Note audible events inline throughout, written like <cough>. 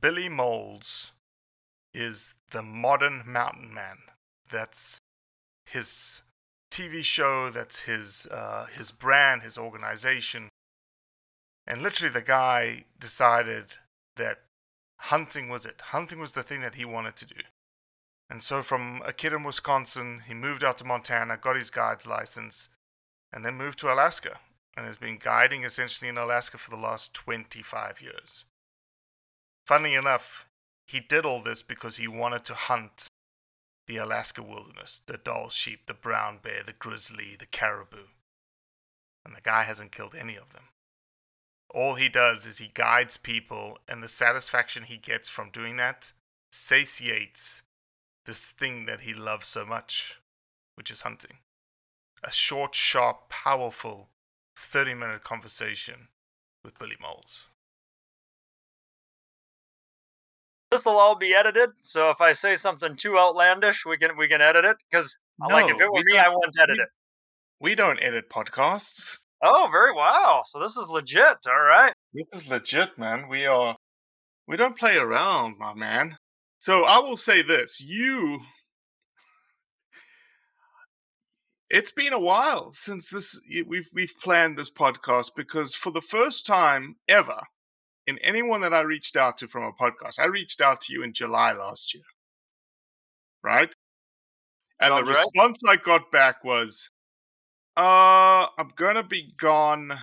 Billy Molls is the modern mountain man. That's his TV show. That's his uh, his brand, his organization. And literally, the guy decided that hunting was it. Hunting was the thing that he wanted to do. And so, from a kid in Wisconsin, he moved out to Montana, got his guide's license, and then moved to Alaska, and has been guiding essentially in Alaska for the last 25 years. Funny enough, he did all this because he wanted to hunt the Alaska wilderness the Dall sheep, the brown bear, the grizzly, the caribou. And the guy hasn't killed any of them. All he does is he guides people, and the satisfaction he gets from doing that satiates this thing that he loves so much, which is hunting. A short, sharp, powerful 30 minute conversation with Billy Molls. This will all be edited, so if I say something too outlandish, we can we can edit it. Because uh, like if it were me, I wouldn't edit we- it. We don't edit podcasts. Oh, very wow. So this is legit. All right. This is legit, man. We are we don't play around, my man. So I will say this, you It's been a while since this we've we've planned this podcast because for the first time ever in anyone that I reached out to from a podcast, I reached out to you in July last year. Right? And the right. response I got back was uh I'm going to be gone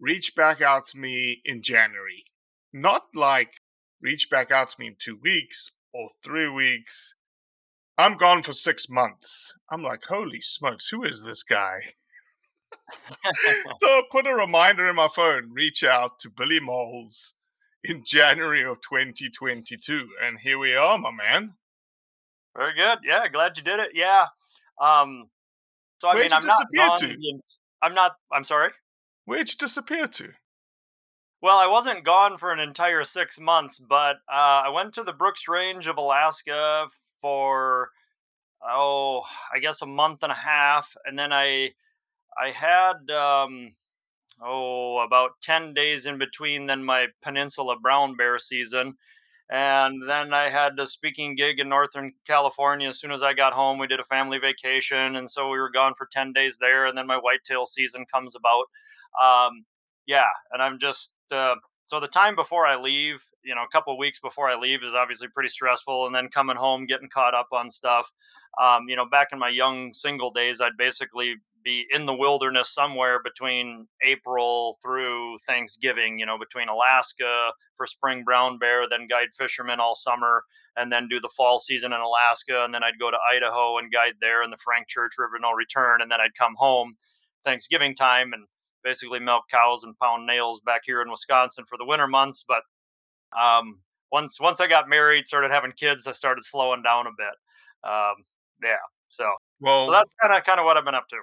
reach back out to me in January. Not like reach back out to me in two weeks or three weeks. I'm gone for six months. I'm like, holy smokes, who is this guy? <laughs> so I put a reminder in my phone reach out to Billy Molls in <laughs> January of 2022. And here we are, my man. Very good. Yeah, glad you did it. Yeah. Um. So I Where'd mean, I'm not gone. to? I'm not. I'm sorry. Where'd you disappear to? Well, I wasn't gone for an entire six months, but uh, I went to the Brooks Range of Alaska for oh, I guess a month and a half, and then I I had um, oh about ten days in between then my Peninsula brown bear season, and then I had a speaking gig in Northern California. As soon as I got home, we did a family vacation, and so we were gone for ten days there, and then my whitetail season comes about. Um, yeah, and I'm just uh, so the time before I leave, you know, a couple of weeks before I leave is obviously pretty stressful, and then coming home, getting caught up on stuff. Um, you know, back in my young single days, I'd basically be in the wilderness somewhere between April through Thanksgiving, you know, between Alaska for spring brown bear, then guide fishermen all summer, and then do the fall season in Alaska. And then I'd go to Idaho and guide there in the Frank Church River of No Return. And then I'd come home Thanksgiving time and basically milk cows and pound nails back here in Wisconsin for the winter months. But um, once once I got married, started having kids, I started slowing down a bit. Um, yeah, so Well, so that's kind of kind of what I've been up to.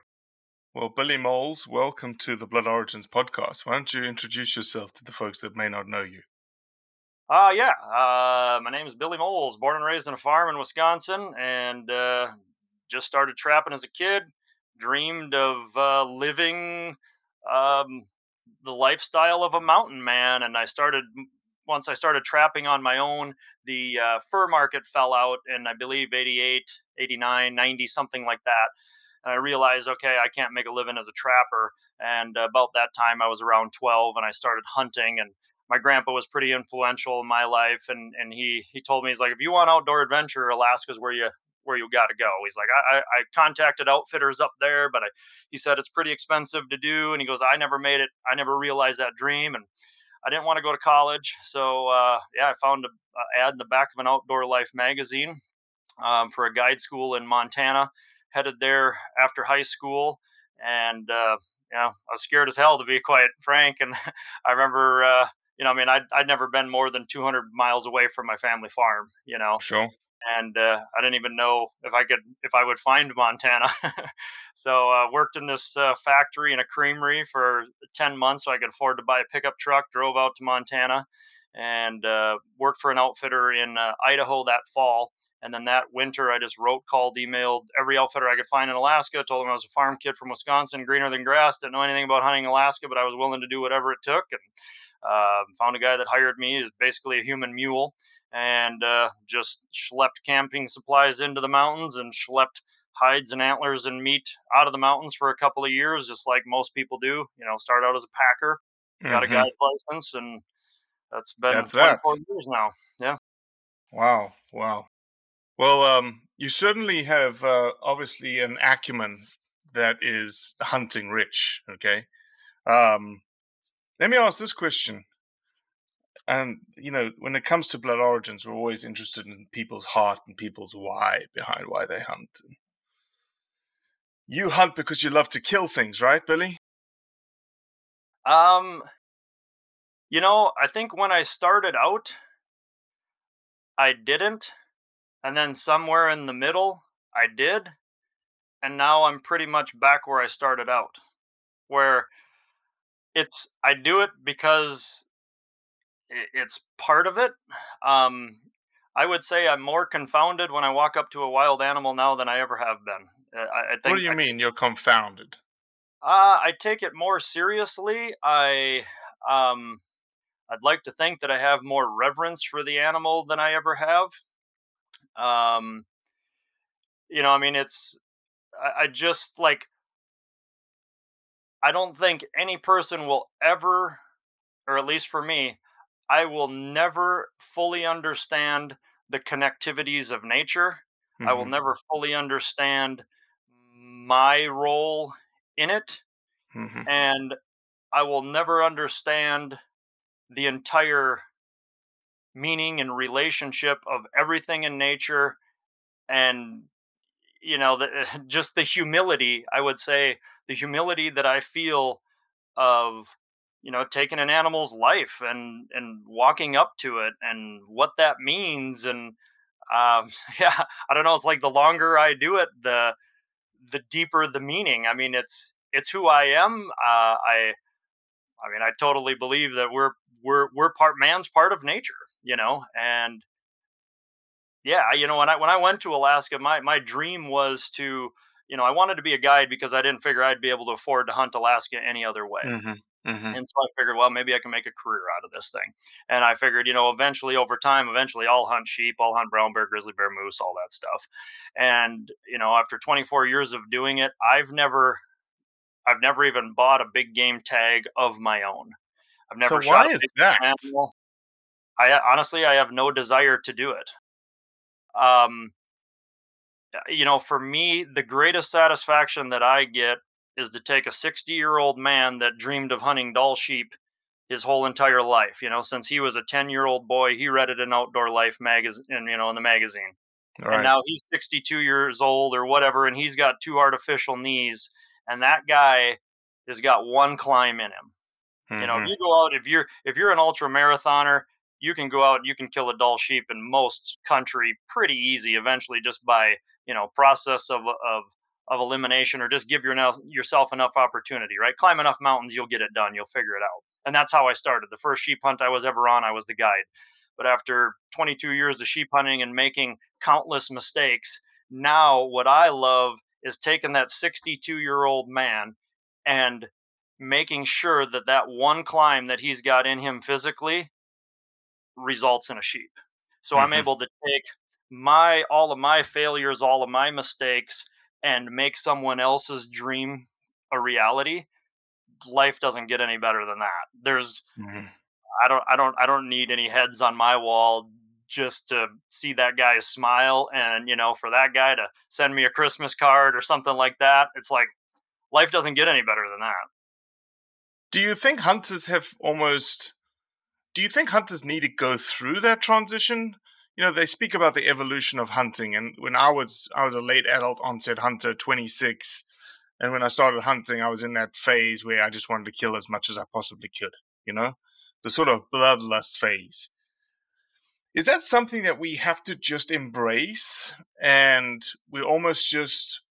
Well, Billy Molls, welcome to the Blood Origins podcast. Why don't you introduce yourself to the folks that may not know you? Uh, yeah. Uh, my name is Billy Molls, born and raised on a farm in Wisconsin, and uh, just started trapping as a kid. Dreamed of uh, living um, the lifestyle of a mountain man, and I started once I started trapping on my own. The uh, fur market fell out in I believe 88, 89, 90, something like that. And I realized, okay, I can't make a living as a trapper. And about that time, I was around 12, and I started hunting and my grandpa was pretty influential in my life and and he he told me he's like if you want outdoor adventure alaska's where you where you got to go he's like I, I contacted outfitters up there but I, he said it's pretty expensive to do and he goes i never made it i never realized that dream and i didn't want to go to college so uh, yeah i found an ad in the back of an outdoor life magazine um, for a guide school in montana headed there after high school and uh, you know, I was scared as hell to be quite frank. And <laughs> I remember, uh, you know, I mean, I'd, I'd never been more than 200 miles away from my family farm, you know, Sure. and uh, I didn't even know if I could, if I would find Montana. <laughs> so I uh, worked in this uh, factory in a creamery for 10 months so I could afford to buy a pickup truck, drove out to Montana and uh, worked for an outfitter in uh, Idaho that fall. And then that winter, I just wrote, called, emailed every outfitter I could find in Alaska. Told them I was a farm kid from Wisconsin, greener than grass. Didn't know anything about hunting Alaska, but I was willing to do whatever it took. And uh, found a guy that hired me. is basically a human mule, and uh, just schlepped camping supplies into the mountains and schlepped hides and antlers and meat out of the mountains for a couple of years, just like most people do. You know, start out as a packer, got a Mhm. guide's license, and that's been That's that. 24 years now. Yeah. Wow. Wow. Well, um, you certainly have uh, obviously an acumen that is hunting rich. Okay. Um, let me ask this question. And you know, when it comes to blood origins, we're always interested in people's heart and people's why behind why they hunt. You hunt because you love to kill things, right, Billy? Um, you know, I think when I started out, I didn't, and then somewhere in the middle, I did, and now I'm pretty much back where I started out, where it's I do it because it's part of it. Um, I would say I'm more confounded when I walk up to a wild animal now than I ever have been. Uh, I, I think What do you I mean you're confounded? uh, I take it more seriously. I um, I'd like to think that I have more reverence for the animal than I ever have. Um, you know, I mean, it's I, I just like I don't think any person will ever, or at least for me, I will never fully understand the connectivities of nature. I will Mhm, never fully understand my role in it mhm. and I will never understand the entire meaning and relationship of everything in nature and you know the, <laughs> just the humility i would say the humility that i feel of you know taking an animal's life and and walking up to it and what that means and um <laughs> yeah i don't know it's like the longer i do it the the deeper the meaning. I mean it's it's who i am. Uh i I mean, I totally believe that we're we're we're part man's part of nature, you know, and yeah, you know, when I when I went to Alaska, my my dream was to, you know, I wanted to be a guide because I didn't figure I'd be able to afford to hunt Alaska any other way. Mhm, mhm. And so I figured, well, maybe I can make a career out of this thing. And I figured, you know, eventually over time, eventually I'll hunt sheep, I'll hunt brown bear, grizzly bear, moose, all that stuff. And, you know, after 24 years of doing it, I've never I've never even bought a big game tag of my own. I've never So shot why is that? animal. I honestly I have no desire to do it. Um you know, for me, the greatest satisfaction that I get is to take a 60 year old man that dreamed of hunting Dall sheep his whole entire life. You know, since he was a 10 year old boy, he read it in Outdoor Life magazine, you know, in the magazine. Right. And now he's 62 years old or whatever, and he's got two artificial knees, and that guy has got one climb in him. You know, if Mhm. you go out, if you're if you're an ultra marathoner, you can go out, you can kill a Dall sheep in most country pretty easy. Eventually, just by you know process of of of elimination, or just give your, yourself enough opportunity. Right, climb enough mountains, you'll get it done. You'll figure it out. And that's how I started. The first sheep hunt I was ever on, I was the guide. But after 22 years of sheep hunting and making countless mistakes, now what I love is taking that 62 year old man and making sure that that one climb that he's got in him physically results in a sheep. So I'm Mhm. able to take my all of my failures, all of my mistakes and make someone else's dream a reality. Life doesn't get any better than that. There's Mhm. I don't I don't I don't need any heads on my wall just to see that guy smile and you know for that guy to send me a Christmas card or something like that. It's like life doesn't get any better than that. Do you think hunters have almost? Do you think hunters need to go through that transition? You know, they speak about the evolution of hunting, and when I was I was a late adult onset hunter, twenty six, and when I started hunting, I was in that phase where I just wanted to kill as much as I possibly could. You know, the sort of bloodlust phase. Is that something that we have to just embrace, and we almost just?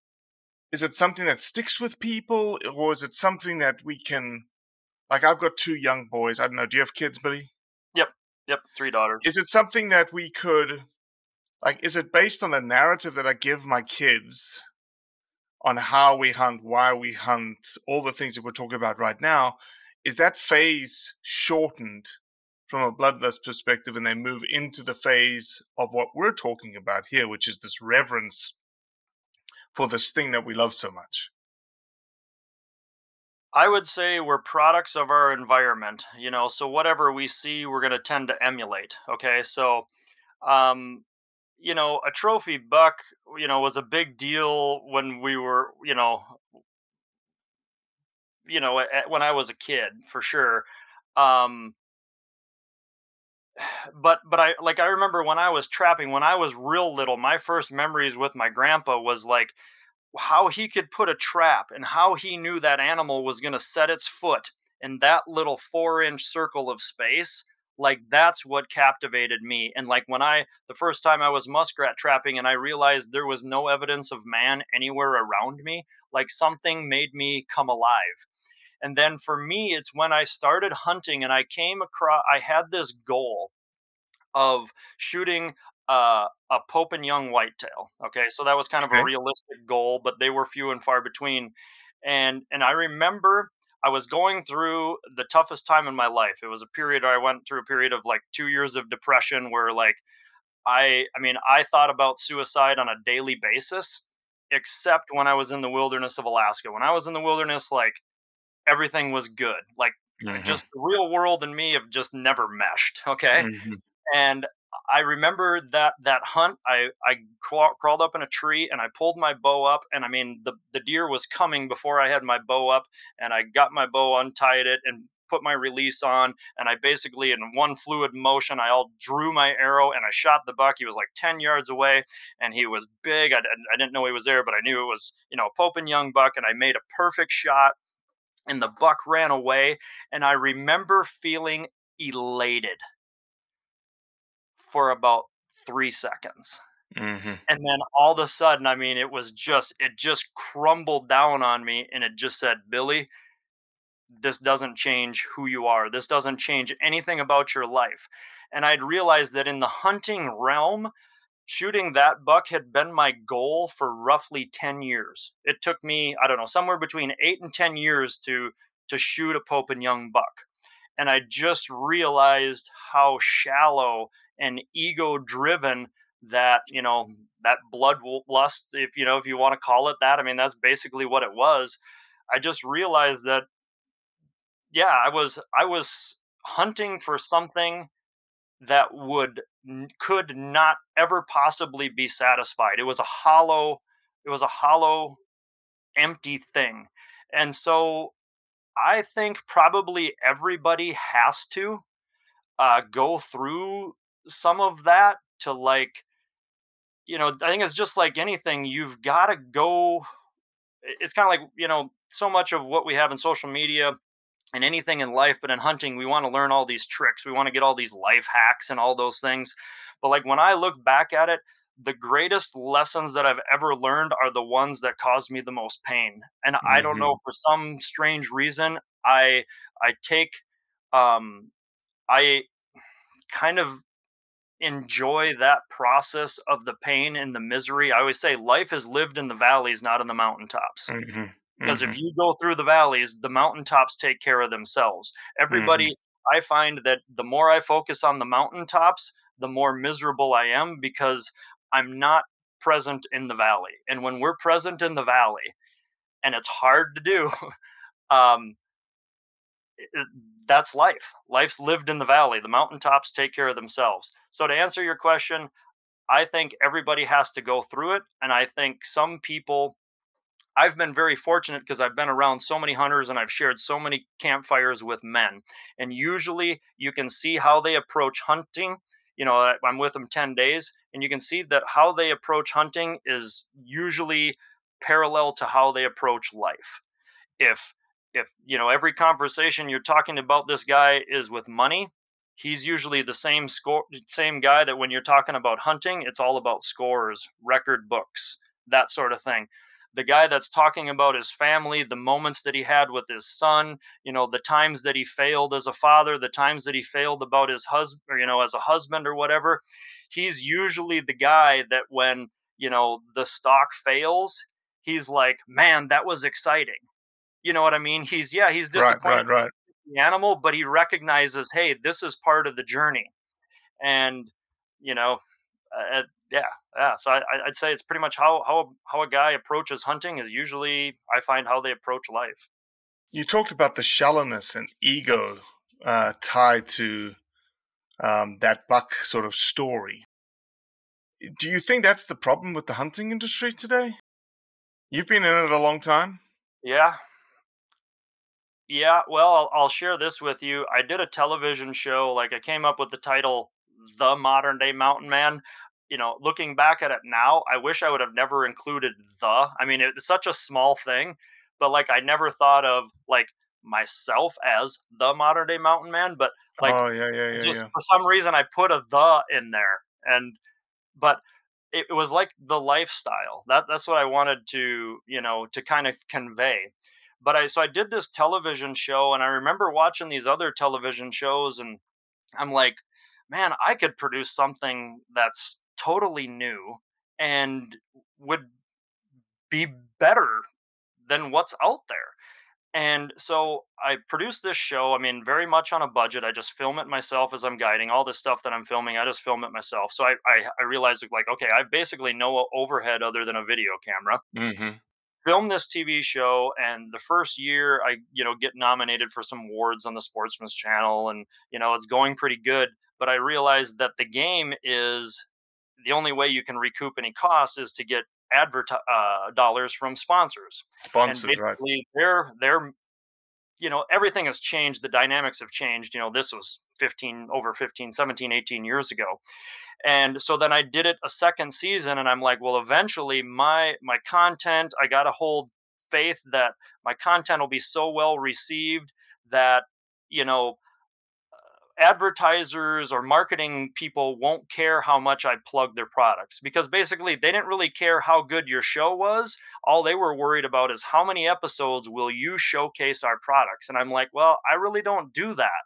Is it something that sticks with people, or is it something that we can? Like I've got two young boys. I don't know. Do you have kids, Billy? Yep, Yep. three daughters. Is it something that we could, like, is it based on the narrative that I give my kids on how we hunt, why we hunt, all the things that we're talking about right now? Is that phase shortened from a bloodlust perspective and they move into the phase of what we're talking about here, which is this reverence for this thing that we love so much? I would say we're products of our environment, you know, so whatever we see, we're going to tend to emulate. Okay. So, um, you know, a trophy buck, you know, was a big deal when we were, you know, you know, a- when I was a kid for sure. Um, <sighs> but but I like I remember when I was trapping when I was real little, my first memories with my grandpa was like how he could put a trap and how he knew that animal was going to set its foot in that little four inch circle of space like that's what captivated me and like when i the first time i was muskrat trapping and i realized there was no evidence of man anywhere around me like something made me come alive. And then for me it's when i started hunting and i came across i had this goal of shooting uh, a Pope and Young whitetail. Okay, so that was kind of Okay. a realistic goal, but they were few and far between. And and I remember I was going through the toughest time in my life. It was a period where I went through a period of like two years of depression where like I I mean I thought about suicide on a daily basis, except when I was in the wilderness of Alaska. When I was in the wilderness, like everything was good. Like just the real world and me have just never meshed. Okay Mhm. and I remember that that hunt. I I craw- crawled up in a tree and I pulled my bow up, and I mean the the deer was coming before I had my bow up, and I got my bow, untied it, and put my release on, and I basically in one fluid motion, I all drew my arrow and I shot the buck. He was like ten yards away, and he was big. I, I didn't know he was there, but I knew it was you know a Pope and Young buck, and I made a perfect shot. And the buck ran away, and I remember feeling elated for about three seconds. Mhm. And then all of a sudden, I mean, it was just, it just crumbled down on me and it just said, Billy, this doesn't change who you are. This doesn't change anything about your life. And I'd realized that in the hunting realm, shooting that buck had been my goal for roughly 10 years. It took me, I don't know, somewhere between eight and 10 years to to shoot a Pope and Young buck. And I just realized how shallow and ego driven that, you know, that blood lust, if you know, if you want to call it that. I mean, that's basically what it was. I just realized that yeah, I was I was hunting for something that would could not ever possibly be satisfied. It was a hollow it was a hollow empty thing. And so I think probably everybody has to uh, go through some of that to like, you know, I think it's just like anything. You've got to go. It's kind of like, you know, so much of what we have in social media and anything in life, but in hunting, we want to learn all these tricks. We want to get all these life hacks and all those things. But like when I look back at it, the greatest lessons that I've ever learned are the ones that caused me the most pain. And mm-hmm. I don't know for some strange reason, I I take um I kind of enjoy that process of the pain and the misery. I always say life is lived in the valleys, not in the mountaintops. Mm-hmm. Because mm-hmm. if you go through the valleys, the mountaintops take care of themselves. Everybody, mm-hmm. I find that the more I focus on the mountaintops, the more miserable I am because I'm not present in the valley. And when we're present in the valley, and it's hard to do, <laughs> um, that's life. Life's lived in the valley. The mountaintops take care of themselves. So, to answer your question, I think everybody has to go through it. And I think some people, I've been very fortunate because I've been around so many hunters and I've shared so many campfires with men. And usually you can see how they approach hunting you know i'm with them 10 days and you can see that how they approach hunting is usually parallel to how they approach life if if you know every conversation you're talking about this guy is with money he's usually the same score same guy that when you're talking about hunting it's all about scores record books that sort of thing the guy that's talking about his family, the moments that he had with his son, you know, the times that he failed as a father, the times that he failed about his husband, you know, as a husband or whatever. He's usually the guy that when, you know, the stock fails, he's like, man, that was exciting. You know what I mean? He's, yeah, he's disappointed. Right, right, right. The animal, but he recognizes, hey, this is part of the journey. And, you know, uh, yeah, yeah. So I, I'd say it's pretty much how how how a guy approaches hunting is usually I find how they approach life. You talked about the shallowness and ego uh, tied to um, that buck sort of story. Do you think that's the problem with the hunting industry today? You've been in it a long time. Yeah. Yeah, well, I'll, I'll share this with you. I did a television show. Like, I came up with the title "The Modern Day Mountain Man." you know, looking back at it now, I wish I would have never included the. I mean, it's such a small thing, but like I never thought of like myself as the modern day mountain man, but like oh, yeah, yeah, yeah, just yeah. for some reason I put a the in there. And but it, it was like the lifestyle. That that's what I wanted to, you know, to kind of convey. But I so I did this television show and I remember watching these other television shows and I'm like, man, I could produce something that's totally new and would be better than what's out there. And so I produced this show. I mean, very much on a budget. I just film it myself as I'm guiding all this stuff that I'm filming. I just film it myself. So I I, I realized like, okay, I basically no overhead other than a video camera. Mm-hmm. Film this TV show, and the first year I you know get nominated for some awards on the Sportsman's Channel, and you know it's going pretty good. But I realized that the game is the only way you can recoup any costs is to get advert uh, dollars from sponsors. Sponsors, and basically, right. they're they're you know everything has changed the dynamics have changed you know this was 15 over 15 17 18 years ago and so then i did it a second season and i'm like well eventually my my content i got to hold faith that my content will be so well received that you know uh, advertisers or marketing people won't care how much I plug their products because basically they didn't really care how good your show was. All they were worried about is how many episodes will you showcase our products. And I'm like, well, I really don't do that.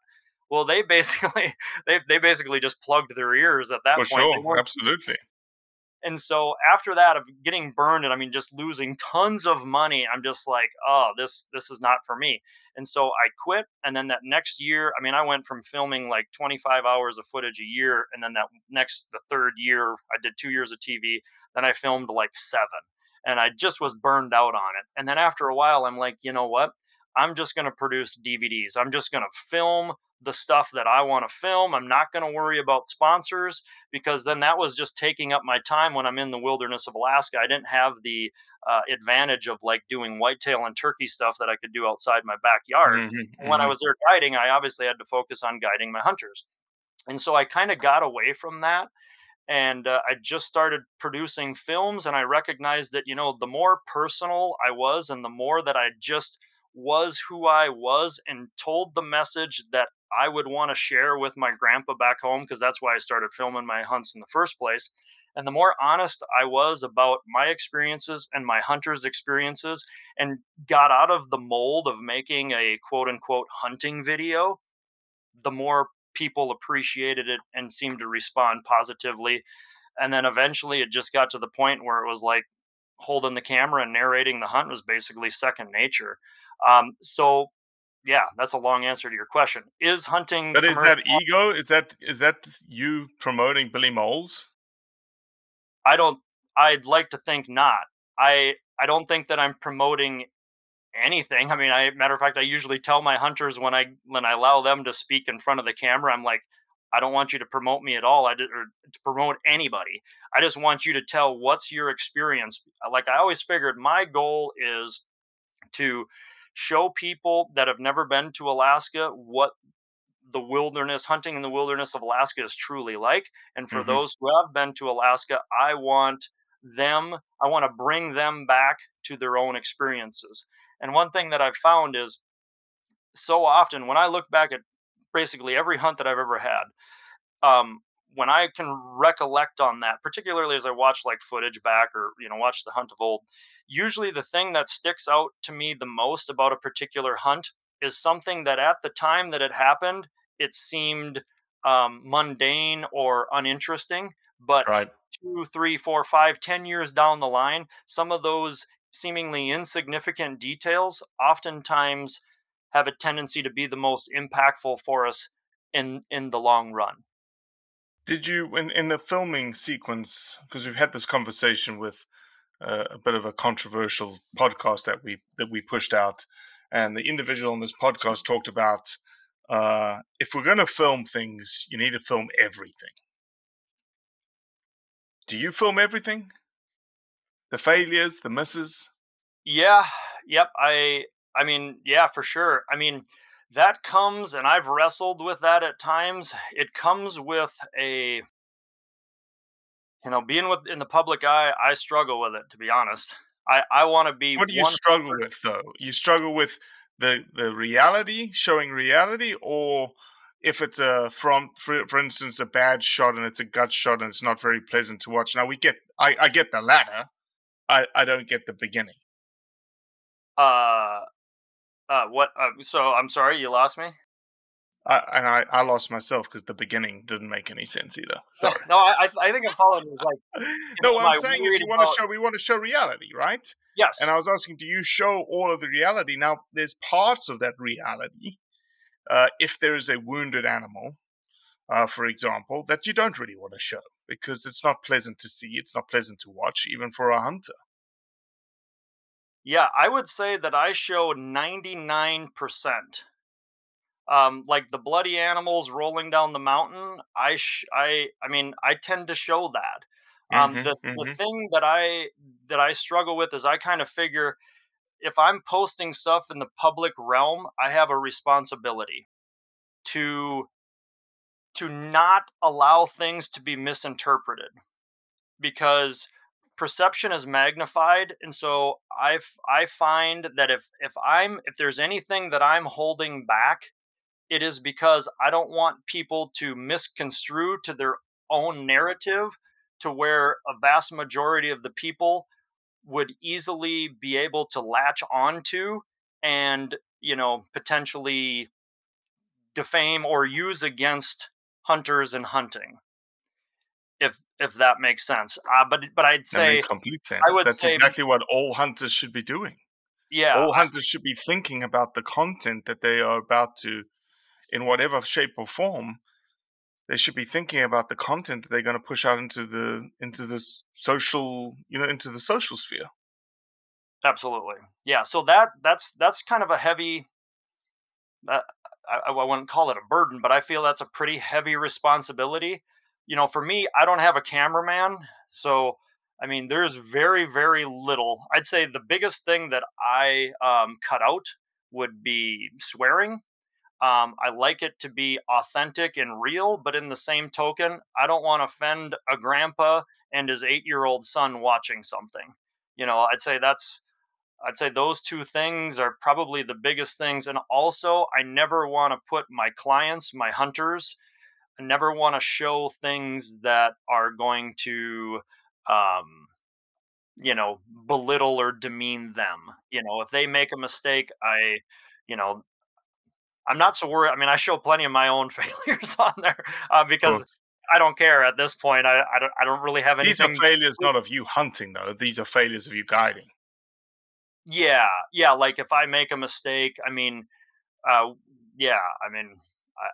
Well, they basically <laughs> they they basically just plugged their ears at that For point. Sure, absolutely. And so after that of getting burned and I mean just losing tons of money, I'm just like, oh, this this is not for me. And so I quit. And then that next year, I mean, I went from filming like 25 hours of footage a year, and then that next the third year, I did two years of TV. Then I filmed like seven, and I just was burned out on it. And then after a while, I'm like, you know what? I'm just going to produce DVDs. I'm just going to film the stuff that I want to film. I'm not going to worry about sponsors because then that was just taking up my time when I'm in the wilderness of Alaska. I didn't have the uh, advantage of like doing whitetail and turkey stuff that I could do outside my backyard. Mm-hmm, When I was there guiding, I obviously had to focus on guiding my hunters. And so I kind of got away from that and uh, I just started producing films and I recognized that you know the more personal I was and the more that I just was who I was and told the message that I would want to share with my grandpa back home because that's why I started filming my hunts in the first place and the more honest I was about my experiences and my hunters experiences and got out of the mold of making a quote unquote hunting video the more people appreciated it and seemed to respond positively. And then eventually it just got to the point where it was like holding the camera and narrating the hunt was basically second nature. Um, so yeah, that's a long answer to your question. Is hunting But is that ego? Is that is that you promoting Billy Molls? I don't I'd like to think not. I I don't think that I'm promoting anything. I mean, I matter of fact, I usually tell my hunters when I when I allow them to speak in front of the camera, I'm like, I don't want you to promote me at all. I did, or to promote anybody. I just want you to tell what's your experience. Like I always figured, my goal is to show people that have never been to Alaska what the wilderness hunting in the wilderness of Alaska is truly like. And for Mhm. those who have been to Alaska, I want them, I want to bring them back to their own experiences. And one thing that I've found is so often when I look back at basically every hunt that I've ever had, um, when I can recollect on that, particularly as I watch like footage back or you know watch the hunt of old, usually the thing that sticks out to me the most about a particular hunt is something that at the time that it happened, it seemed um, mundane or uninteresting, but Right. two, three, four, five, ten years down the line, some of those seemingly insignificant details oftentimes have a tendency to be the most impactful for us in in the long run. Did you in in the filming sequence? Because we've had this conversation with uh, a bit of a controversial podcast that we that we pushed out, and the individual on this podcast talked about uh, if we're going to film things, you need to film everything. Do you film everything? The failures, the misses. Yeah, yep. I I mean, yeah, for sure. I mean, that comes and I've wrestled with that at times. It comes with a you know, being with in the public eye, I struggle with it to be honest. I I want to be What do you struggle with, though? You struggle with the the reality, showing reality, or if it's a from for, for instance a bad shot and it's a gut shot and it's not very pleasant to watch. Now we get I, I get the latter. I, I don't get the beginning. uh uh what uh, so I'm sorry, you lost me? I, and I, I lost myself because the beginning didn't make any sense either. <laughs> Sorry. No, I I- think I'm following you like <laughs> no, what I'm saying is you want to show we want to show reality, right? yes. And I was asking, do you show all of the reality? Now, there's parts of that reality. Uh, if there is a wounded animal, uh, for example, that you don't really want to show because it's not pleasant to see, it's not pleasant to watch, even for a hunter. Yeah, I would say that I show 99%. Um, like the bloody animals rolling down the mountain, I sh- I I mean, I tend to show that. Um, Mhm, the the mhm. thing that I that I struggle with is I kind of figure if I'm posting stuff in the public realm, I have a responsibility to to not allow things to be misinterpreted because perception is magnified and so i i find that if if i'm if there's anything that i'm holding back it is because i don't want people to misconstrue to their own narrative to where a vast majority of the people would easily be able to latch onto and you know potentially defame or use against hunters and hunting if if that makes sense uh, but but i'd That say makes complete sense. would That's say- exactly what all hunters should be doing. yeah all hunters should be thinking about the content that they are about to, in whatever shape or form, they should be thinking about the content that they're going to push out into the into this social, you know, into the social sphere. absolutely yeah so that that's that's kind of a heavy uh, I, I wouldn't call it a burden, but I feel that's a pretty heavy responsibility. You know, for me, I don't have a cameraman, so I mean, there's very, very little. I'd say the biggest thing that I um, cut out would be swearing. Um, I like it to be authentic and real, but in the same token, I don't want to offend a grandpa and his eight year old son watching something. You know, I'd say that's, I'd say those two things are probably the biggest things. And also, I never want to put my clients, my hunters, I never want to show things that are going to, um, you know, belittle or demean them. You know, if they make a mistake, I, you know, I'm not so worried. I mean, I show plenty of my own <laughs> failures on there uh, because I don't care at this point. I, I don't I don't really have anything. These are failures not of you hunting though. These are failures of you guiding. Yeah, yeah. Like if I make a mistake, I mean, uh, yeah. I mean,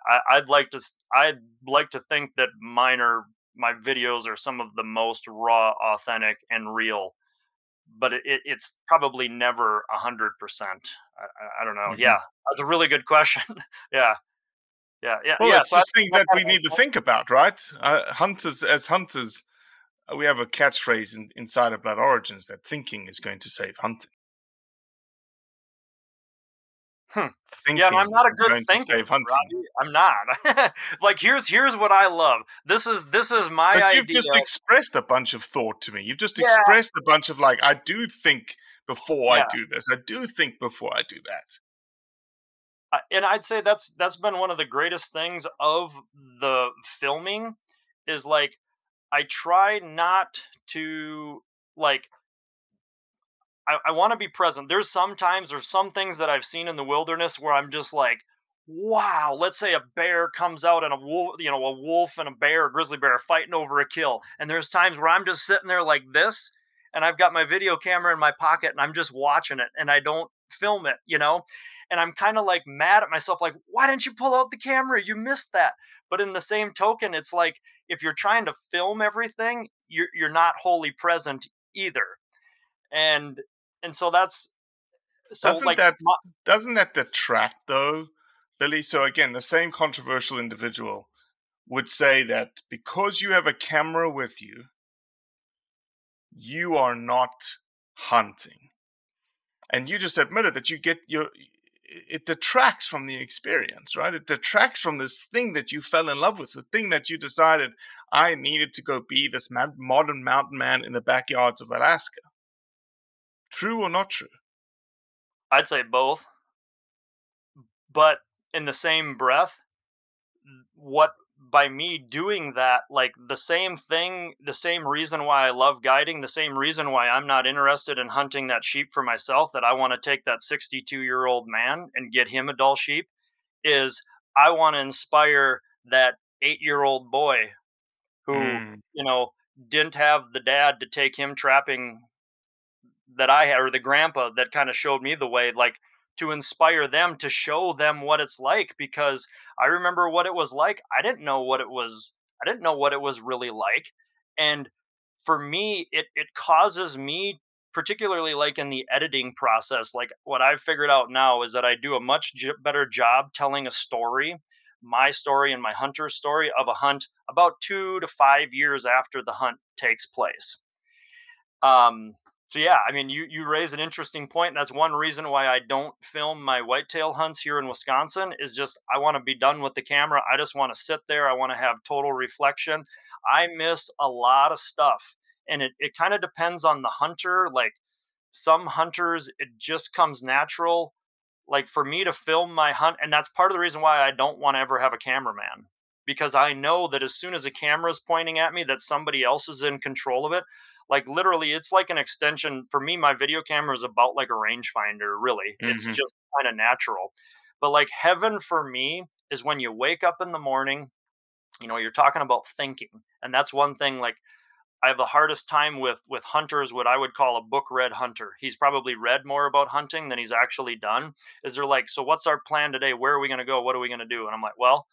I, I'd like to I'd like to think that mine are my videos are some of the most raw, authentic, and real. But it, it's probably never a hundred percent. I don't know. Mm-hmm. Yeah, that's a really good question. <laughs> yeah, yeah, yeah. Well, yeah, it's so the thing that we need to think about, right? Uh, hunters, as hunters, uh, we have a catchphrase in, inside of Blood Origins that thinking is going to save hunting. Hmm. yeah, I'm not a good thinker. I'm not. <laughs> like here's here's what I love. This is this is my but idea. You've just expressed a bunch of thought to me. You've just yeah. expressed a bunch of like I do think before yeah. I do this. I do think before I do that. Uh, and I'd say that's that's been one of the greatest things of the filming is like I try not to like I, I want to be present. There's sometimes there's some things that I've seen in the wilderness where I'm just like, wow. Let's say a bear comes out and a wolf, you know, a wolf and a bear, a grizzly bear, fighting over a kill, and there's times where I'm just sitting there like this, and I've got my video camera in my pocket and I'm just watching it, and I don't film it, you know, and I'm kind of like mad at myself, like, why didn't you pull out the camera? You missed that. But in the same token, it's like if you're trying to film everything, you're you're not wholly present either. And and so that's so doesn't like, that doesn't that detract though, Billy? So again, the same controversial individual would say that because you have a camera with you, you are not hunting, and you just admitted that you get your it detracts from the experience, right? It detracts from this thing that you fell in love with, the thing that you decided I needed to go be this modern mountain man in the backyards of Alaska. True or not true? I'd say both. But in the same breath, what by me doing that, like the same thing, the same reason why I love guiding, the same reason why I'm not interested in hunting that sheep for myself, that I want to take that 62 year old man and get him a Dall sheep, is I want to inspire that eight year old boy who, mm. you know, didn't have the dad to take him trapping that I had, or the grandpa that kind of showed me the way, like to inspire them to show them what it's like. Because I remember what it was like. I didn't know what it was. I didn't know what it was really like, and for me, it it causes me particularly like in the editing process like what i've figured out now is that i do a much better job telling a story my story and my hunter's story of a hunt about two to five years after the hunt takes place um, so yeah, I mean, you you raise an interesting point. That's one reason why I don't film my whitetail hunts here in Wisconsin. Is just I want to be done with the camera. I just want to sit there. I want to have total reflection. I miss a lot of stuff, and it it kind of depends on the hunter. Like some hunters, it just comes natural. Like for me to film my hunt, and that's part of the reason why I don't want to ever have a cameraman because I know that as soon as a camera is pointing at me, that somebody else is in control of it like literally it's like an extension for me my video camera is about like a rangefinder really mm-hmm. it's just kind of natural but like heaven for me is when you wake up in the morning you know you're talking about thinking and that's one thing like I have the hardest time with with hunters what I would call a book read hunter. He's probably read more about hunting than he's actually done. Is they're like, so what's our plan today? Where are we going to go? What are we going to do? And I'm like, well,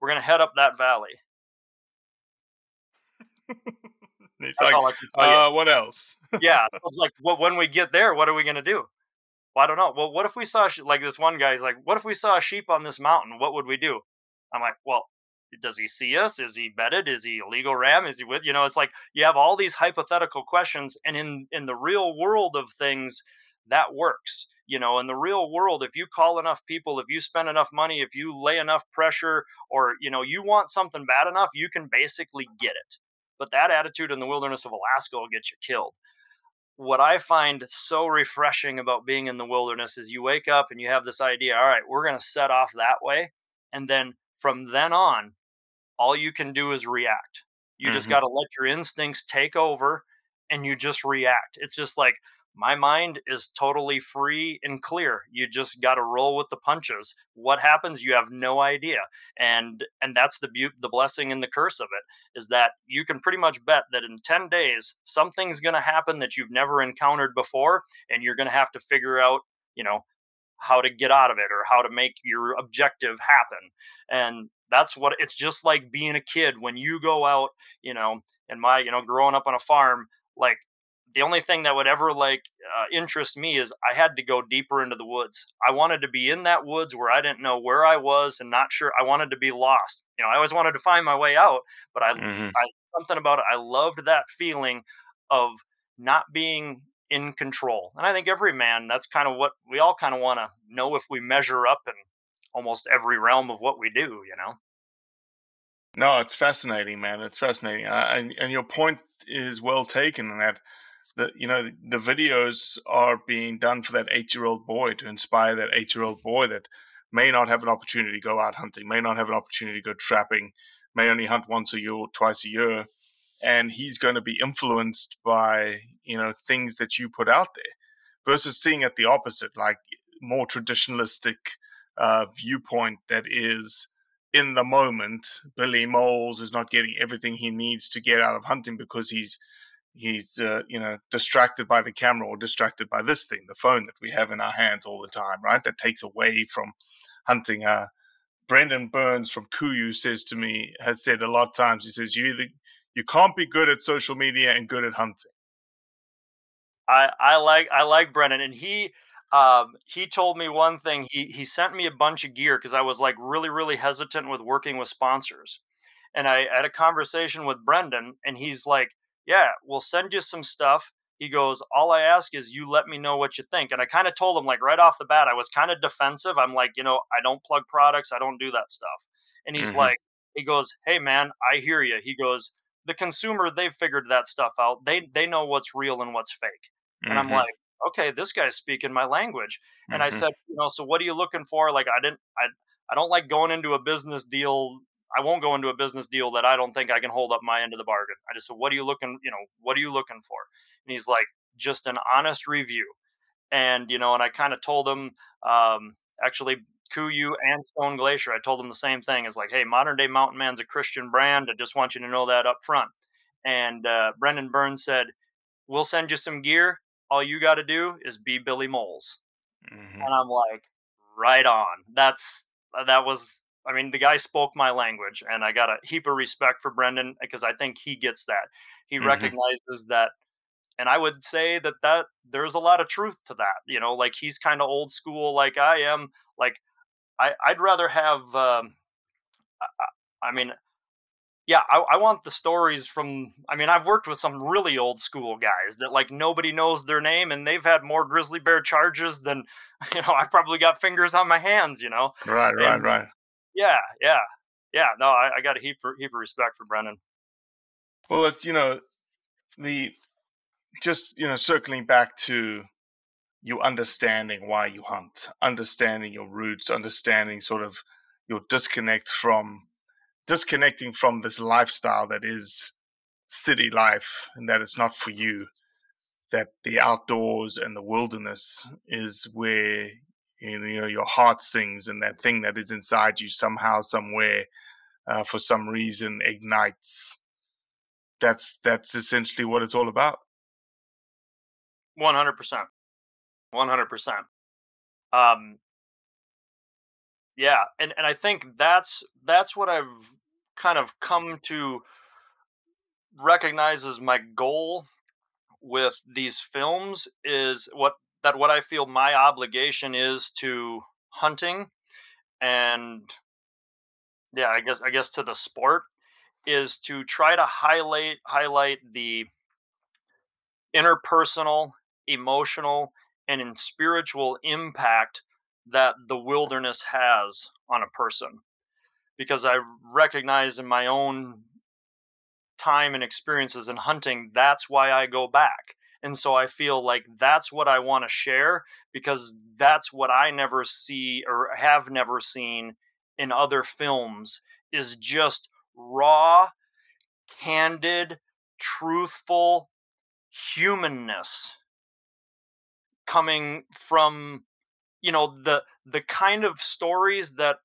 we're going to head up that valley. <laughs> <laughs> He's That's like, all I can tell uh, what else? yeah, so <laughs> it's like, well, when we get there, what are we going to do? well, I don't know. Well, what if we saw like this one guy's like, what if we saw a sheep on this mountain? What would we do? I'm like, well, does he see us? Is he bedded? Is he a legal ram? Is he with you know? It's like you have all these hypothetical questions, and in in the real world of things, that works. You know, in the real world, if you call enough people, if you spend enough money, if you lay enough pressure, or you know, you want something bad enough, you can basically get it. But that attitude in the wilderness of Alaska will get you killed what I find so refreshing about being in the wilderness is you wake up and you have this idea, all right, we're going to set off that way. And then from then on, all you can do is react. You mm-hmm. just got to let your instincts take over and you just react. It's just like, my mind is totally free and clear. You just got to roll with the punches. What happens? You have no idea. And and that's the beauty the blessing and the curse of it is that you can pretty much bet that in 10 days something's going to happen that you've never encountered before and you're going to have to figure out you know how to get out of it or how to make your objective happen. And that's what it's just like being a kid. When you go out you know and my you know growing up on a farm like the only thing that would ever like uh, interest me is I had to go deeper into the woods. I wanted to be in that woods where I didn't know where I was and not sure. I wanted to be lost. You know, I always wanted to find my way out, but I, mm-hmm. I something about it. I loved that feeling of not being in control. And I think every man, that's kind of what we all kind of want to know if we measure up in almost every realm of what we do. You know. No, it's fascinating, man. It's fascinating, uh, and and your point is well taken. In that the you know the videos are being done for that eight year old boy to inspire that eight year old boy that may not have an opportunity to go out hunting, may not have an opportunity to go trapping, may only hunt once a year or twice a year, and he's going to be influenced by you know things that you put out there versus seeing it the opposite, like more traditionalistic uh, viewpoint that is in the moment. Billy Molls is not getting everything he needs to get out of hunting because he's he's uh, you know distracted by the camera or distracted by this thing the phone that we have in our hands all the time right? That takes away from hunting. Uh brendan burns from KUIU says to me has said a lot of times he says you either you can't be good at social media and good at hunting. I i like i like brendan and he um, he told me one thing. He he sent me a bunch of gear because I was like really really hesitant with working with sponsors, and I had a conversation with Brendan, and he's like, yeah, we'll send you some stuff. He goes, all I ask is you let me know what you think. And I kind of told him, like, right off the bat, I was kind of defensive. I'm like, you know, I don't plug products, I don't do that stuff. And he's mm-hmm. like, he goes, hey, man, I hear you. He goes, the consumer, they've figured that stuff out. They, they know what's real and what's fake. Mm-hmm. And I'm mm-hmm. like, okay, this guy's speaking my language. And mm-hmm. I said, you know, so what are you looking for? Like, I didn't, I, I don't like going into a business deal I won't go into a business deal that I don't think I can hold up my end of the bargain. I just said, what are you looking, you know, what are you looking for? And he's like, just an honest review. And, you know, and I kind of told him, um, actually, KUIU and Stone Glacier, I told him the same thing. It's like, hey, Modern Day Mountain Man's a Christian brand. I just want you to know that up front. And uh, Brendan Burns said, we'll send you some gear. All you got to do is be Billy Molls. Mm-hmm. And I'm like, right on. That's, that was I mean, the guy spoke my language, and I got a heap of respect for Brendan because I think he gets that. He mm-hmm. recognizes that, and I would say that that there's a lot of truth to that. You know, like he's kind of old school, like I am. Like I, I'd rather have. Um, I, I mean, yeah, I, I, want the stories from. I mean, I've worked with some really old school guys that like nobody knows their name, and they've had more grizzly bear charges than <laughs> you know. I've probably got fingers on my hands, you know. Right, right, right. Yeah, yeah, yeah. No, I, I got a heap, heap of respect for Brendan. Well, it's you know the just you know circling back to you understanding why you hunt, understanding your roots, understanding sort of your disconnect from disconnecting from this lifestyle that is city life and that it's not for you that the outdoors and the wilderness is where you know your heart sings and that thing that is inside you somehow somewhere uh, for some reason ignites. That's that's essentially what it's all about. 100% 100% um yeah and and i think that's that's what i've kind of come to recognize as my goal with these films is what that what I feel my obligation is to hunting and yeah, I guess I guess to the sport is to try to highlight highlight the interpersonal, emotional, and in spiritual impact that the wilderness has on a person. Because I recognize in my own time and experiences in hunting, that's why I go back. And so I feel like that's what I want to share because that's what I never see or have never seen in other films is just raw, candid, truthful humanness coming from you know the the kind of stories that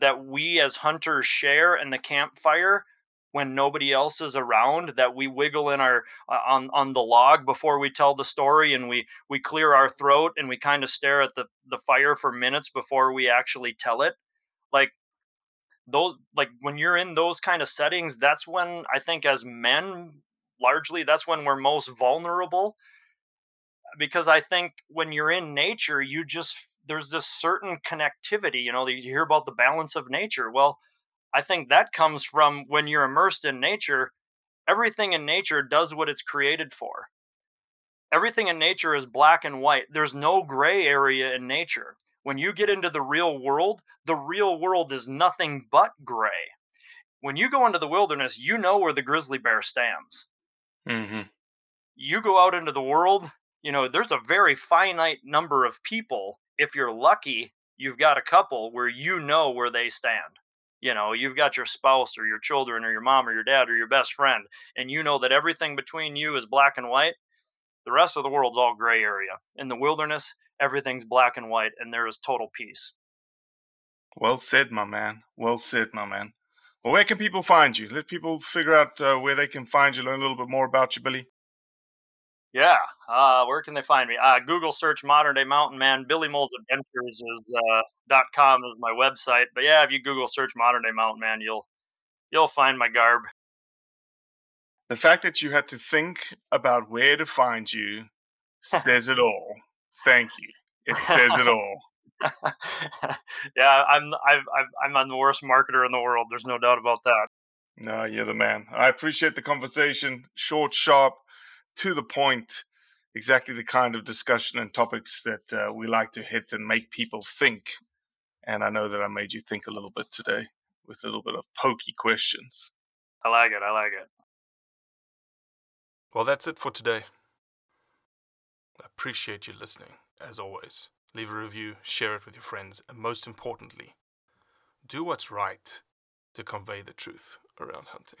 that we as hunters share in the campfire when nobody else is around that we wiggle in our uh, on on the log before we tell the story and we we clear our throat and we kind of stare at the the fire for minutes before we actually tell it. Like those like when you're in those kind of settings that's when i think as men largely that's when we're most vulnerable because i think when you're in nature you just there's this certain connectivity you know you hear about the balance of nature. Well i think that comes from when you're immersed in nature everything in nature does what it's created for everything in nature is black and white there's no gray area in nature when you get into the real world, the real world is nothing but gray. When you go into the wilderness, you know where the grizzly bear stands. Mm-hmm. You go out into the world, you know, there's a very finite number of people. If you're lucky, you've got a couple where you know where they stand. You know, you've got your spouse or your children or your mom or your dad or your best friend, and you know that everything between you is black and white. The rest of the world's all gray area. In the wilderness, everything's black and white and there is total peace. Well said, my man. Well said, my man. Well, where can people find you? Let people figure out uh, where they can find you, learn a little bit more about you, Billy. Yeah, uh, where can they find me? Uh, Google search Modern Day Mountain Man. Billy Molls Adventures is uh, dot com is my website. But yeah, if you Google search Modern Day Mountain Man, you'll you'll find my garb. The fact that you had to think about where to find you says it all. Thank you. It says it all. <laughs> yeah, I'm I've, I've, I'm the worst marketer in the world. There's no doubt about that. No, you're the man. I appreciate the conversation. Short, sharp, to the point. Exactly the kind of discussion and topics that uh, we like to hit and make people think. And I know that I made you think a little bit today with a little bit of pokey questions. I like it. I like it. Well, that's it for today. I appreciate you listening, as always. Leave a review, share it with your friends, and most importantly, do what's right to convey the truth around hunting.